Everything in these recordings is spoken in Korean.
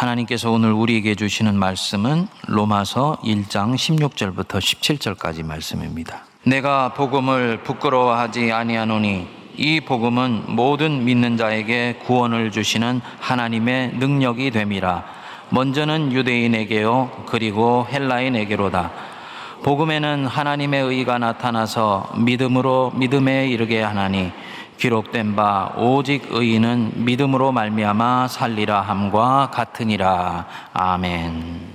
하나님께서 오늘 우리에게 주시는 말씀은 로마서 1장 16절부터 17절까지 말씀입니다. 내가 복음을 부끄러워하지 아니하노니 이 복음은 모든 믿는 자에게 구원을 주시는 하나님의 능력이 됨이라. 먼저는 유대인에게요 그리고 헬라인에게로다. 복음에는 하나님의 의가 나타나서 믿음으로 믿음에 이르게 하나니 기록된 바 오직 의인은 믿음으로 말미암아 살리라 함과 같으니라. 아멘.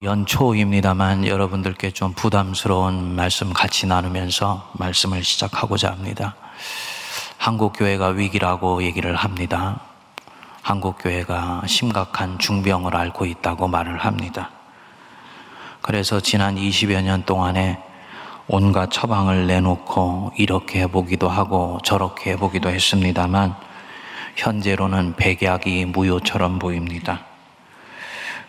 연초입니다만 여러분들께 좀 부담스러운 말씀 같이 나누면서 말씀을 시작하고자 합니다. 한국 교회가 위기라고 얘기를 합니다. 한국 교회가 심각한 중병을 앓고 있다고 말을 합니다. 그래서 지난 20여 년 동안에 온갖 처방을 내놓고 이렇게 해보기도 하고 저렇게 해보기도 했습니다만 현재로는 백약이 무효처럼 보입니다.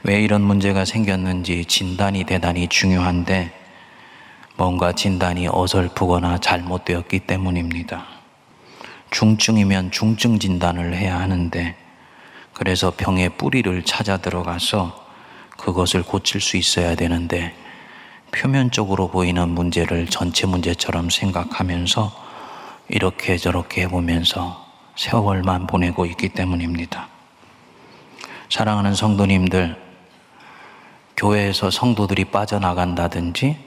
왜 이런 문제가 생겼는지 진단이 대단히 중요한데 뭔가 진단이 어설프거나 잘못되었기 때문입니다. 중증이면 중증 진단을 해야 하는데 그래서 병의 뿌리를 찾아 들어가서 그것을 고칠 수 있어야 되는데 표면적으로 보이는 문제를 전체 문제처럼 생각하면서 이렇게 저렇게 해보면서 세월만 보내고 있기 때문입니다. 사랑하는 성도님들, 교회에서 성도들이 빠져나간다든지,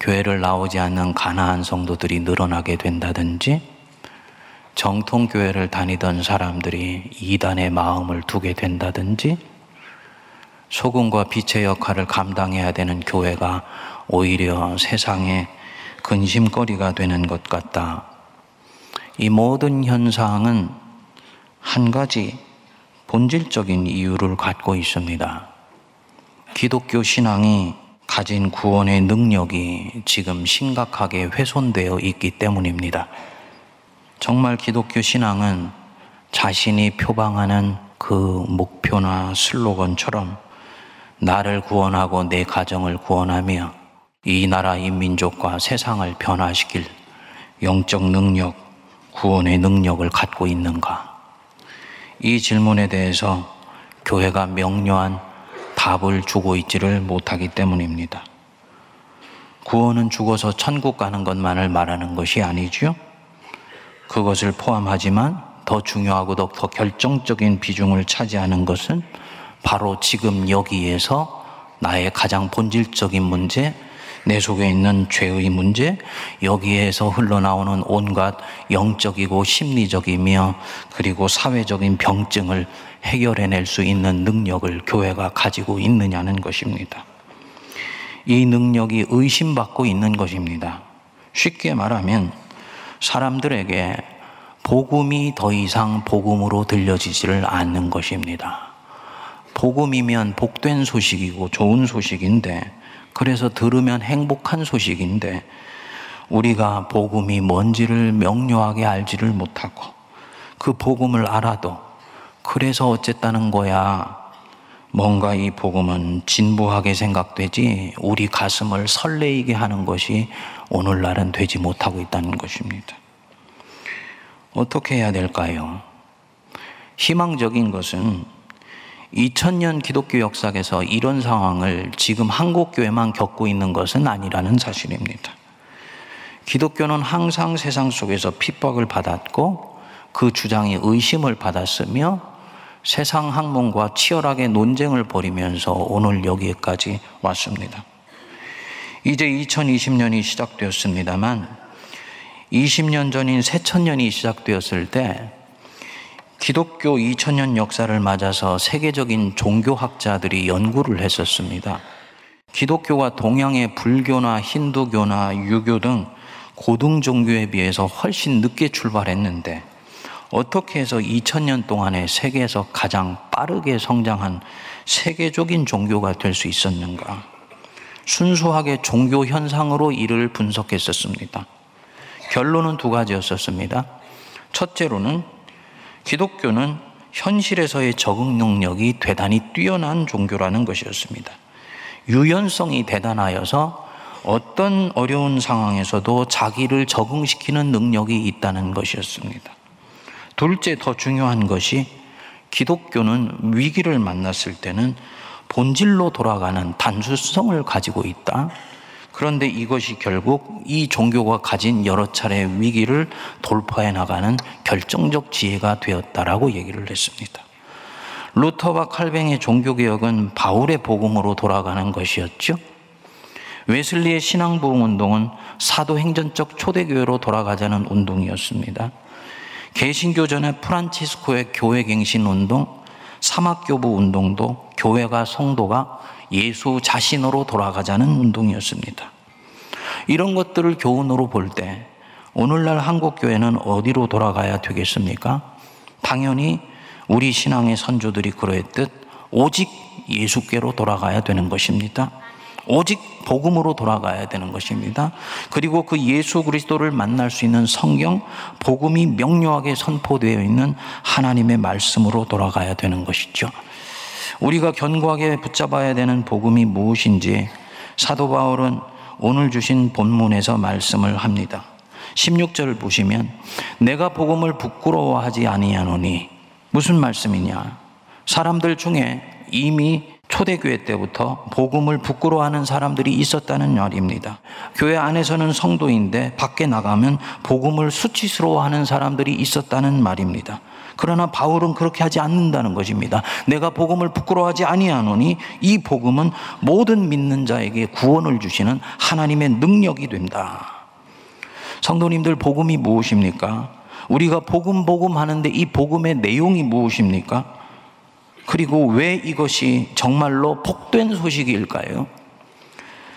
교회를 나오지 않는 가나안 성도들이 늘어나게 된다든지, 정통교회를 다니던 사람들이 이단의 마음을 두게 된다든지, 소금과 빛의 역할을 감당해야 되는 교회가 오히려 세상에 근심거리가 되는 것 같다. 이 모든 현상은 한 가지 본질적인 이유를 갖고 있습니다. 기독교 신앙이 가진 구원의 능력이 지금 심각하게 훼손되어 있기 때문입니다. 정말 기독교 신앙은 자신이 표방하는 그 목표나 슬로건처럼 나를 구원하고 내 가정을 구원하며 이 나라 이 민족과 세상을 변화시킬 영적 능력, 구원의 능력을 갖고 있는가? 이 질문에 대해서 교회가 명료한 답을 주고 있지를 못하기 때문입니다. 구원은 죽어서 천국 가는 것만을 말하는 것이 아니지요. 그것을 포함하지만 더 중요하고도 더 결정적인 비중을 차지하는 것은 바로 지금 여기에서 나의 가장 본질적인 문제, 내 속에 있는 죄의 문제, 여기에서 흘러나오는 온갖 영적이고 심리적이며 그리고 사회적인 병증을 해결해낼 수 있는 능력을 교회가 가지고 있느냐는 것입니다. 이 능력이 의심받고 있는 것입니다. 쉽게 말하면 사람들에게 복음이 더 이상 복음으로 들려지지를 않는 것입니다. 복음이면 복된 소식이고 좋은 소식인데 그래서 들으면 행복한 소식인데 우리가 복음이 뭔지를 명료하게 알지를 못하고 그 복음을 알아도 그래서 어쨌다는 거야. 뭔가 이 복음은 진부하게 생각되지 우리 가슴을 설레이게 하는 것이 오늘날은 되지 못하고 있다는 것입니다. 어떻게 해야 될까요? 희망적인 것은 2000년 기독교 역사에서 이런 상황을 지금 한국 교회만 겪고 있는 것은 아니라는 사실입니다. 기독교는 항상 세상 속에서 핍박을 받았고 그 주장이 의심을 받았으며 세상 학문과 치열하게 논쟁을 벌이면서 오늘 여기까지 왔습니다. 이제 2020년이 시작되었습니다만 20년 전인 새천년이 시작되었을 때 기독교 2000년 역사를 맞아서 세계적인 종교학자들이 연구를 했었습니다. 기독교가 동양의 불교나 힌두교나 유교 등 고등 종교에 비해서 훨씬 늦게 출발했는데 어떻게 해서 2000년 동안에 세계에서 가장 빠르게 성장한 세계적인 종교가 될 수 있었는가? 순수하게 종교 현상으로 이를 분석했었습니다. 결론은 두 가지였었습니다. 첫째로는 기독교는 현실에서의 적응 능력이 대단히 뛰어난 종교라는 것이었습니다. 유연성이 대단하여서 어떤 어려운 상황에서도 자기를 적응시키는 능력이 있다는 것이었습니다. 둘째 더 중요한 것이 기독교는 위기를 만났을 때는 본질로 돌아가는 단수성을 가지고 있다. 그런데 이것이 결국 이 종교가 가진 여러 차례 위기를 돌파해 나가는 결정적 지혜가 되었다라고 얘기를 했습니다. 루터와 칼뱅의 종교개혁은 바울의 복음으로 돌아가는 것이었죠. 웨슬리의 신앙부흥 운동은 사도행전적 초대교회로 돌아가자는 운동이었습니다. 개신교 전의 프란치스코의 교회갱신 운동, 사막교부 운동도 교회가 성도가 예수 자신으로 돌아가자는 운동이었습니다. 이런 것들을 교훈으로 볼 때 오늘날 한국 교회는 어디로 돌아가야 되겠습니까? 당연히 우리 신앙의 선조들이 그러했듯 오직 예수께로 돌아가야 되는 것입니다. 오직 복음으로 돌아가야 되는 것입니다. 그리고 그 예수 그리스도를 만날 수 있는 성경, 복음이 명료하게 선포되어 있는 하나님의 말씀으로 돌아가야 되는 것이죠. 우리가 견고하게 붙잡아야 되는 복음이 무엇인지 사도 바울은 오늘 주신 본문에서 말씀을 합니다. 16절을 보시면 내가 복음을 부끄러워하지 아니하노니 무슨 말씀이냐? 사람들 중에 이미 초대교회 때부터 복음을 부끄러워하는 사람들이 있었다는 말입니다. 교회 안에서는 성도인데 밖에 나가면 복음을 수치스러워하는 사람들이 있었다는 말입니다. 그러나 바울은 그렇게 하지 않는다는 것입니다. 내가 복음을 부끄러워하지 아니하노니 이 복음은 모든 믿는 자에게 구원을 주시는 하나님의 능력이 된다. 성도님들 복음이 무엇입니까? 우리가 복음 복음 하는데 이 복음의 내용이 무엇입니까? 그리고 왜 이것이 정말로 복된 소식일까요?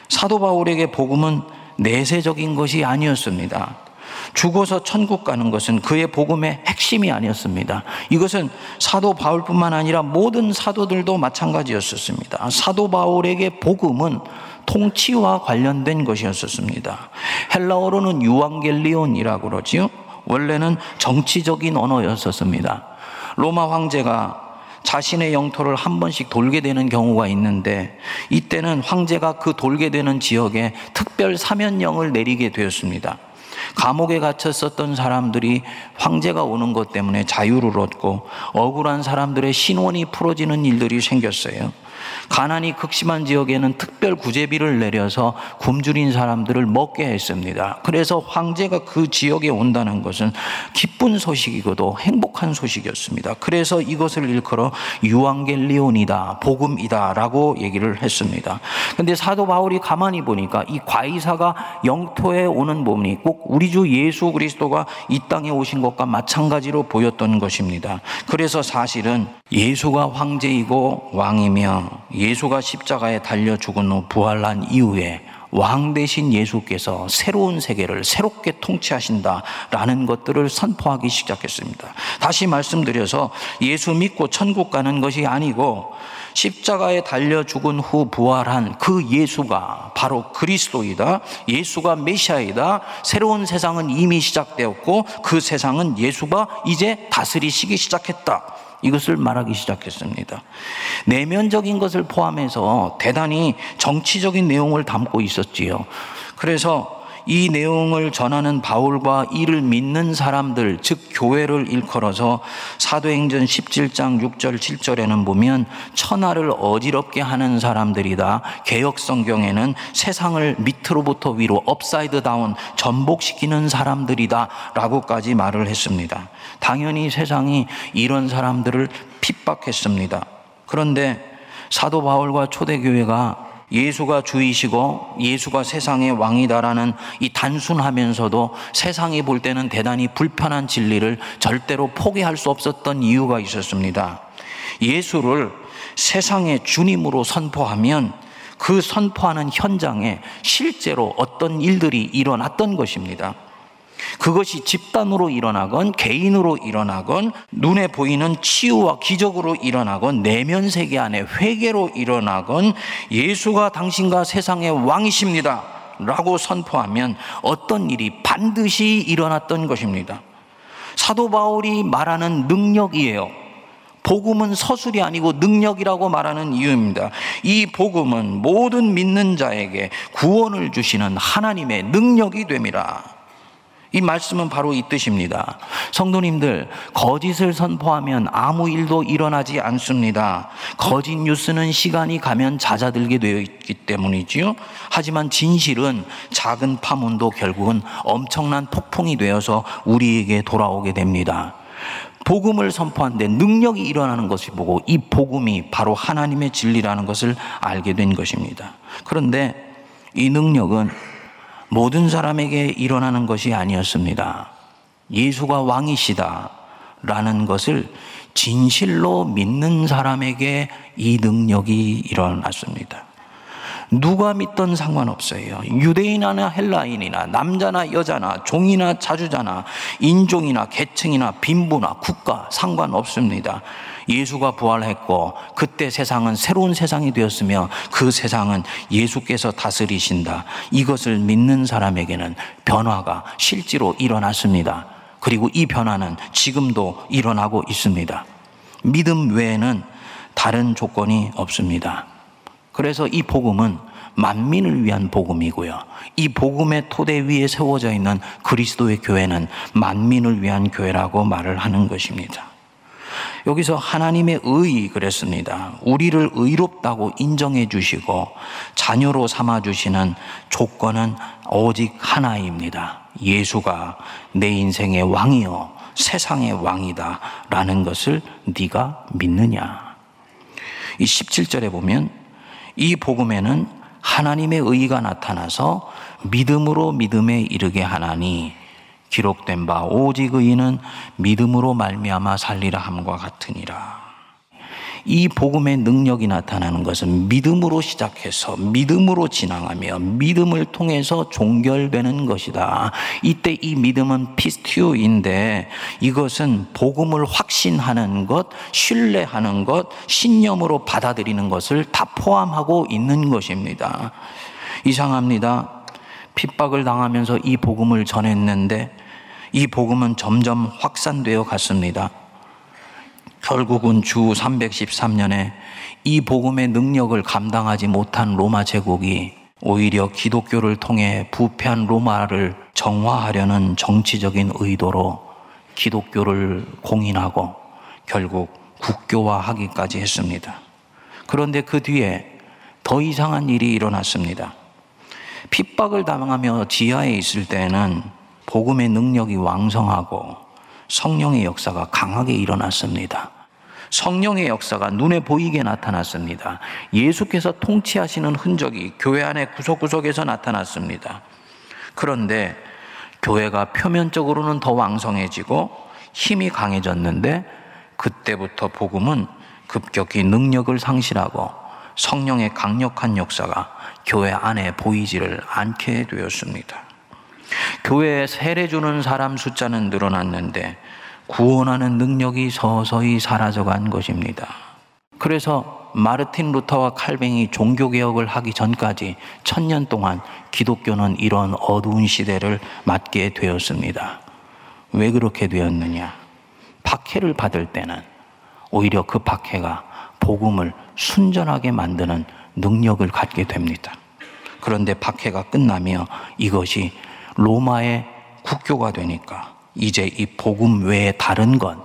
사도 바울에게 복음은 내세적인 것이 아니었습니다. 죽어서 천국 가는 것은 그의 복음의 핵심이 아니었습니다. 이것은 사도 바울뿐만 아니라 모든 사도들도 마찬가지였었습니다. 사도 바울에게 복음은 통치와 관련된 것이었었습니다. 헬라어로는 유앙겔리온이라고 그러지요. 원래는 정치적인 언어였었습니다. 로마 황제가 자신의 영토를 한 번씩 돌게 되는 경우가 있는데 이때는 황제가 그 돌게 되는 지역에 특별 사면령을 내리게 되었습니다. 감옥에 갇혔었던 사람들이 황제가 오는 것 때문에 자유를 얻고 억울한 사람들의 신원이 풀어지는 일들이 생겼어요. 가난이 극심한 지역에는 특별 구제비를 내려서 굶주린 사람들을 먹게 했습니다. 그래서 황제가 그 지역에 온다는 것은 기쁜 소식이고도 행복한 소식이었습니다. 그래서 이것을 일컬어 유앙겔리온이다, 복음이다라고 얘기를 했습니다. 근데 사도 바울이 가만히 보니까 이 과이사가 영토에 오는 몸이 꼭 우리 주 예수 그리스도가 이 땅에 오신 것과 마찬가지로 보였던 것입니다. 그래서 사실은 예수가 황제이고 왕이며 예수가 십자가에 달려 죽은 후 부활한 이후에 왕 대신 예수께서 새로운 세계를 새롭게 통치하신다라는 것들을 선포하기 시작했습니다. 다시 말씀드려서 예수 믿고 천국 가는 것이 아니고 십자가에 달려 죽은 후 부활한 그 예수가 바로 그리스도이다. 예수가 메시아이다. 새로운 세상은 이미 시작되었고 그 세상은 예수가 이제 다스리시기 시작했다. 이것을 말하기 시작했습니다. 내면적인 것을 포함해서 대단히 정치적인 내용을 담고 있었지요. 그래서 이 내용을 전하는 바울과 이를 믿는 사람들, 즉 교회를 일컬어서 사도행전 17장 6절 7절에는 보면 천하를 어지럽게 하는 사람들이다. 개혁 성경에는 세상을 밑으로부터 위로 upside down 전복시키는 사람들이다라고까지 말을 했습니다. 당연히 세상이 이런 사람들을 핍박했습니다. 그런데 사도 바울과 초대교회가 예수가 주이시고 예수가 세상의 왕이다라는 이 단순하면서도 세상이 볼 때는 대단히 불편한 진리를 절대로 포기할 수 없었던 이유가 있었습니다. 예수를 세상의 주님으로 선포하면 그 선포하는 현장에 실제로 어떤 일들이 일어났던 것입니다. 그것이 집단으로 일어나건 개인으로 일어나건 눈에 보이는 치유와 기적으로 일어나건 내면 세계 안에 회개로 일어나건 예수가 당신과 세상의 왕이십니다. 라고 선포하면 어떤 일이 반드시 일어났던 것입니다. 사도 바울이 말하는 능력이에요. 복음은 서술이 아니고 능력이라고 말하는 이유입니다. 이 복음은 모든 믿는 자에게 구원을 주시는 하나님의 능력이 됨이라. 이 말씀은 바로 이 뜻입니다. 성도님들, 거짓을 선포하면 아무 일도 일어나지 않습니다. 거짓 뉴스는 시간이 가면 잦아들게 되어 있기 때문이지요. 하지만 진실은 작은 파문도 결국은 엄청난 폭풍이 되어서 우리에게 돌아오게 됩니다. 복음을 선포하는데 능력이 일어나는 것을 보고 이 복음이 바로 하나님의 진리라는 것을 알게 된 것입니다. 그런데 이 능력은 모든 사람에게 일어나는 것이 아니었습니다. 예수가 왕이시다. 라는 것을 진실로 믿는 사람에게 이 능력이 일어났습니다. 누가 믿던 상관없어요. 유대인이나 헬라인이나 남자나 여자나 종이나 자주자나 인종이나 계층이나 빈부나 국가 상관없습니다. 예수가 부활했고 그때 세상은 새로운 세상이 되었으며 그 세상은 예수께서 다스리신다. 이것을 믿는 사람에게는 변화가 실제로 일어났습니다. 그리고 이 변화는 지금도 일어나고 있습니다. 믿음 외에는 다른 조건이 없습니다. 그래서 이 복음은 만민을 위한 복음이고요. 이 복음의 토대 위에 세워져 있는 그리스도의 교회는 만민을 위한 교회라고 말을 하는 것입니다. 여기서 하나님의 의 그랬습니다. 우리를 의롭다고 인정해 주시고 자녀로 삼아 주시는 조건은 오직 하나입니다. 예수가 내 인생의 왕이요 세상의 왕이다라는 것을 네가 믿느냐. 이 17절에 보면 이 복음에는 하나님의 의가 나타나서 믿음으로 믿음에 이르게 하나니 기록된 바 오직 의인은 믿음으로 말미암아 살리라 함과 같으니라. 이 복음의 능력이 나타나는 것은 믿음으로 시작해서 믿음으로 진행하며 믿음을 통해서 종결되는 것이다. 이때 이 믿음은 피스티오인데 이것은 복음을 확신하는 것, 신뢰하는 것, 신념으로 받아들이는 것을 다 포함하고 있는 것입니다. 이상합니다. 핍박을 당하면서 이 복음을 전했는데 이 복음은 점점 확산되어 갔습니다. 결국은 주 313년에 이 복음의 능력을 감당하지 못한 로마 제국이 오히려 기독교를 통해 부패한 로마를 정화하려는 정치적인 의도로 기독교를 공인하고 결국 국교화하기까지 했습니다. 그런데 그 뒤에 더 이상한 일이 일어났습니다. 핍박을 당하며 지하에 있을 때는 복음의 능력이 왕성하고 성령의 역사가 강하게 일어났습니다. 성령의 역사가 눈에 보이게 나타났습니다. 예수께서 통치하시는 흔적이 교회 안에 구석구석에서 나타났습니다. 그런데 교회가 표면적으로는 더 왕성해지고 힘이 강해졌는데 그때부터 복음은 급격히 능력을 상실하고 성령의 강력한 역사가 교회 안에 보이지를 않게 되었습니다. 교회에 세례 주는 사람 숫자는 늘어났는데 구원하는 능력이 서서히 사라져간 것입니다. 그래서 마르틴 루터와 칼뱅이 종교개혁을 하기 전까지 천년 동안 기독교는 이런 어두운 시대를 맞게 되었습니다. 왜 그렇게 되었느냐? 박해를 받을 때는 오히려 그 박해가 복음을 순전하게 만드는 능력을 갖게 됩니다. 그런데 박해가 끝나며 이것이 로마의 국교가 되니까 이제 이 복음 외에 다른 건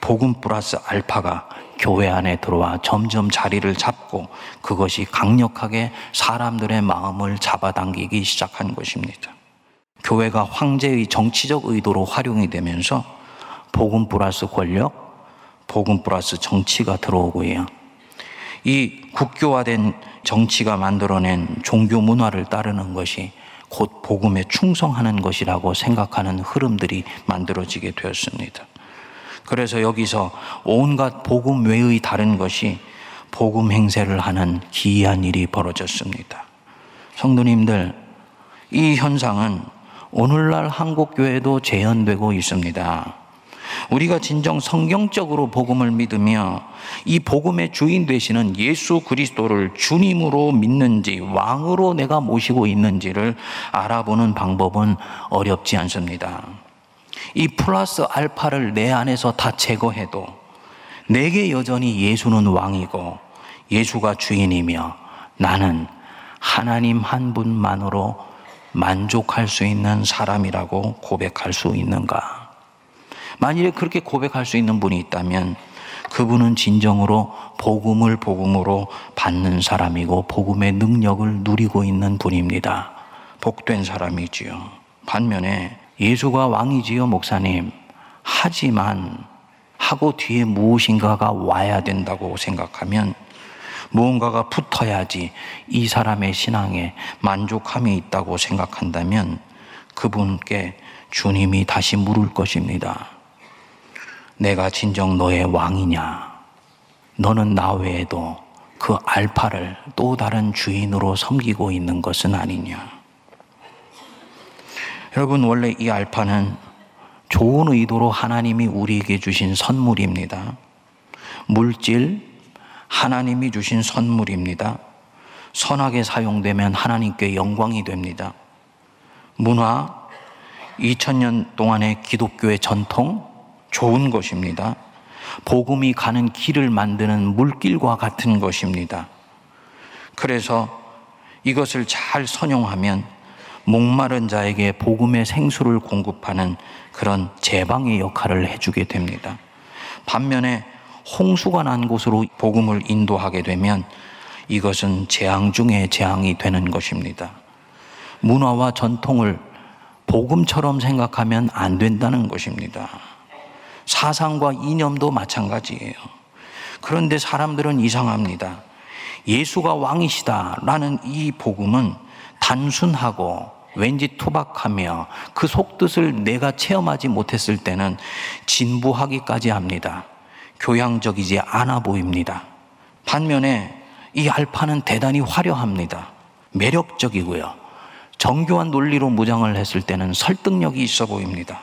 복음 플러스 알파가 교회 안에 들어와 점점 자리를 잡고 그것이 강력하게 사람들의 마음을 잡아당기기 시작한 것입니다. 교회가 황제의 정치적 의도로 활용이 되면서 복음 플러스 권력, 복음 플러스 정치가 들어오고요. 이 국교화된 정치가 만들어낸 종교 문화를 따르는 것이 곧 복음에 충성하는 것이라고 생각하는 흐름들이 만들어지게 되었습니다. 그래서 여기서 온갖 복음 외의 다른 것이 복음 행세를 하는 기이한 일이 벌어졌습니다. 성도님들, 이 현상은 오늘날 한국 교회도 재현되고 있습니다. 우리가 진정 성경적으로 복음을 믿으며 이 복음의 주인 되시는 예수 그리스도를 주님으로 믿는지 왕으로 내가 모시고 있는지를 알아보는 방법은 어렵지 않습니다. 이 플러스 알파를 내 안에서 다 제거해도 내게 여전히 예수는 왕이고 예수가 주인이며 나는 하나님 한 분만으로 만족할 수 있는 사람이라고 고백할 수 있는가? 만일에 그렇게 고백할 수 있는 분이 있다면 그분은 진정으로 복음을 복음으로 받는 사람이고 복음의 능력을 누리고 있는 분입니다. 복된 사람이지요. 반면에 예수가 왕이지요, 목사님. 하지만 하고 뒤에 무엇인가가 와야 된다고 생각하면 무언가가 붙어야지 이 사람의 신앙에 만족함이 있다고 생각한다면 그분께 주님이 다시 물을 것입니다. 내가 진정 너의 왕이냐? 너는 나 외에도 그 알파를 또 다른 주인으로 섬기고 있는 것은 아니냐? 여러분, 원래 이 알파는 좋은 의도로 하나님이 우리에게 주신 선물입니다. 물질, 하나님이 주신 선물입니다. 선하게 사용되면 하나님께 영광이 됩니다. 문화, 2000년 동안의 기독교의 전통, 좋은 것입니다. 복음이 가는 길을 만드는 물길과 같은 것입니다. 그래서 이것을 잘 선용하면 목마른 자에게 복음의 생수를 공급하는 그런 제방의 역할을 해주게 됩니다. 반면에 홍수가 난 곳으로 복음을 인도하게 되면 이것은 재앙 중에 재앙이 되는 것입니다. 문화와 전통을 복음처럼 생각하면 안 된다는 것입니다. 사상과 이념도 마찬가지예요. 그런데 사람들은 이상합니다. 예수가 왕이시다라는 이 복음은 단순하고 왠지 투박하며 그 속뜻을 내가 체험하지 못했을 때는 진부하기까지 합니다. 교양적이지 않아 보입니다. 반면에 이 알파는 대단히 화려합니다. 매력적이고요. 정교한 논리로 무장을 했을 때는 설득력이 있어 보입니다.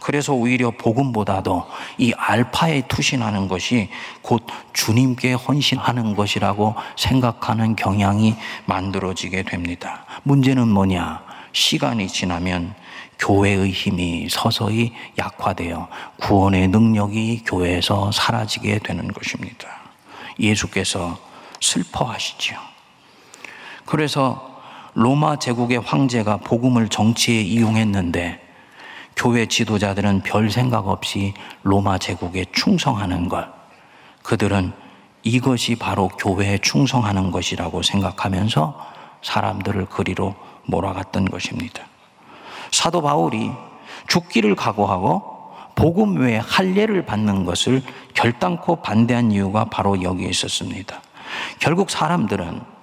그래서 오히려 복음보다도 이 알파에 투신하는 것이 곧 주님께 헌신하는 것이라고 생각하는 경향이 만들어지게 됩니다. 문제는 뭐냐? 시간이 지나면 교회의 힘이 서서히 약화되어 구원의 능력이 교회에서 사라지게 되는 것입니다. 예수께서 슬퍼하시지요. 그래서 로마 제국의 황제가 복음을 정치에 이용했는데 교회 지도자들은 별 생각 없이 로마 제국에 충성하는 것. 그들은 이것이 바로 교회에 충성하는 것이라고 생각하면서 사람들을 그리로 몰아갔던 것입니다. 사도 바울이 죽기를 각오하고 복음 외에 할례를 받는 것을 결단코 반대한 이유가 바로 여기에 있었습니다. 결국 사람들은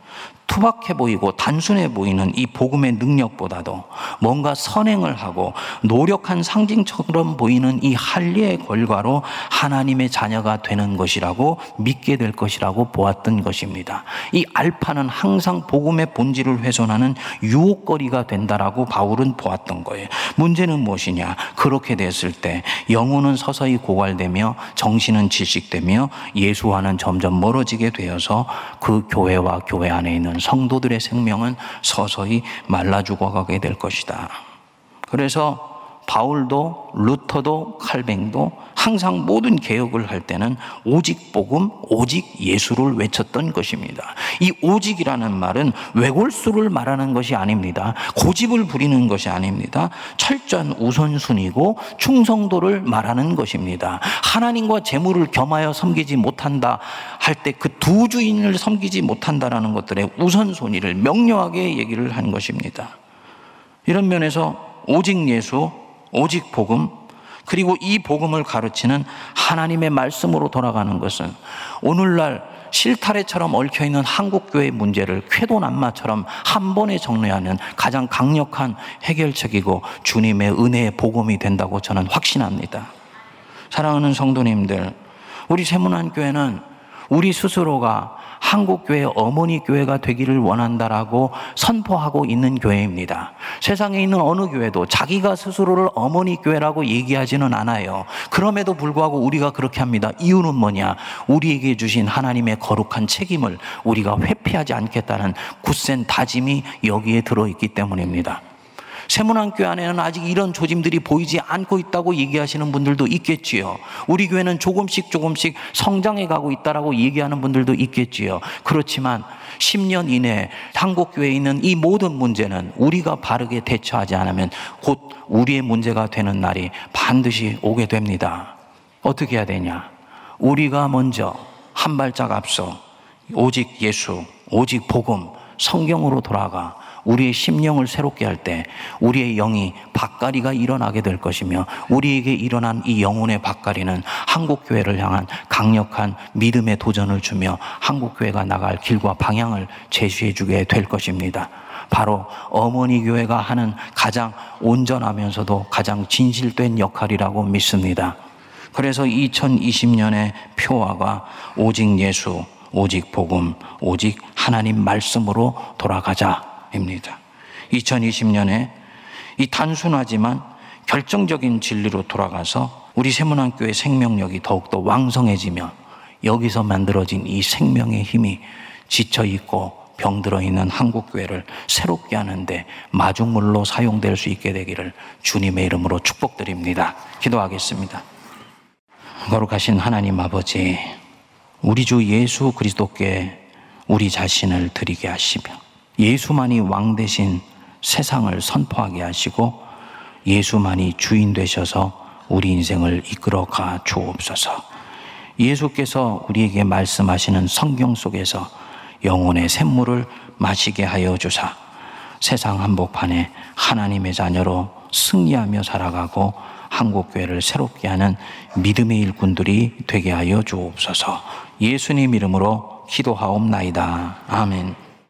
투박해 보이고 단순해 보이는 이 복음의 능력보다도 뭔가 선행을 하고 노력한 상징처럼 보이는 이 할례의 결과로 하나님의 자녀가 되는 것이라고 믿게 될 것이라고 보았던 것입니다. 이 알파는 항상 복음의 본질을 훼손하는 유혹거리가 된다라고 바울은 보았던 거예요. 문제는 무엇이냐? 그렇게 됐을 때 영혼은 서서히 고갈되며 정신은 질식되며 예수와는 점점 멀어지게 되어서 그 교회와 교회 안에 있는 성도들의 생명은 서서히 말라 죽어가게 될 것이다. 그래서 바울도 루터도 칼뱅도 항상 모든 개혁을 할 때는 오직 복음, 오직 예수를 외쳤던 것입니다. 이 오직이라는 말은 외골수를 말하는 것이 아닙니다. 고집을 부리는 것이 아닙니다. 철저한 우선순위고 충성도를 말하는 것입니다. 하나님과 재물을 겸하여 섬기지 못한다 할 때 그 두 주인을 섬기지 못한다라는 것들의 우선순위를 명료하게 얘기를 한 것입니다. 이런 면에서 오직 예수, 오직 복음, 그리고 이 복음을 가르치는 하나님의 말씀으로 돌아가는 것은 오늘날 실타래처럼 얽혀있는 한국교회 문제를 쾌도난마처럼 한 번에 정리하는 가장 강력한 해결책이고 주님의 은혜의 복음이 된다고 저는 확신합니다. 사랑하는 성도님들, 우리 세문안교회는 우리 스스로가 한국교회 어머니 교회가 되기를 원한다라고 선포하고 있는 교회입니다. 세상에 있는 어느 교회도 자기가 스스로를 어머니 교회라고 얘기하지는 않아요. 그럼에도 불구하고 우리가 그렇게 합니다. 이유는 뭐냐? 우리에게 주신 하나님의 거룩한 책임을 우리가 회피하지 않겠다는 굳센 다짐이 여기에 들어있기 때문입니다. 세문안교회 안에는 아직 이런 조짐들이 보이지 않고 있다고 얘기하시는 분들도 있겠지요. 우리 교회는 조금씩 조금씩 성장해 가고 있다라고 얘기하는 분들도 있겠지요. 그렇지만 10년 이내에 한국 교회에 있는 이 모든 문제는 우리가 바르게 대처하지 않으면 곧 우리의 문제가 되는 날이 반드시 오게 됩니다. 어떻게 해야 되냐? 우리가 먼저 한 발짝 앞서 오직 예수, 오직 복음, 성경으로 돌아가 우리의 심령을 새롭게 할 때 우리의 영이 박가리가 일어나게 될 것이며 우리에게 일어난 이 영혼의 박가리는 한국 교회를 향한 강력한 믿음의 도전을 주며 한국 교회가 나갈 길과 방향을 제시해 주게 될 것입니다. 바로 어머니 교회가 하는 가장 온전하면서도 가장 진실된 역할이라고 믿습니다. 그래서 2020년의 표화가 오직 예수, 오직 복음, 오직 하나님 말씀으로 돌아가자 입니다. 2020년에 이 단순하지만 결정적인 진리로 돌아가서 우리 세문안교회 생명력이 더욱더 왕성해지며 여기서 만들어진 이 생명의 힘이 지쳐 있고 병들어 있는 한국교회를 새롭게 하는데 마중물로 사용될 수 있게 되기를 주님의 이름으로 축복드립니다. 기도하겠습니다. 거룩하신 하나님 아버지, 우리 주 예수 그리스도께 우리 자신을 드리게 하시며 예수만이 왕 대신 세상을 선포하게 하시고 예수만이 주인 되셔서 우리 인생을 이끌어 가 주옵소서. 예수께서 우리에게 말씀하시는 성경 속에서 영혼의 샘물을 마시게 하여 주사 세상 한복판에 하나님의 자녀로 승리하며 살아가고 한국교회를 새롭게 하는 믿음의 일꾼들이 되게 하여 주옵소서. 예수님 이름으로 기도하옵나이다. 아멘.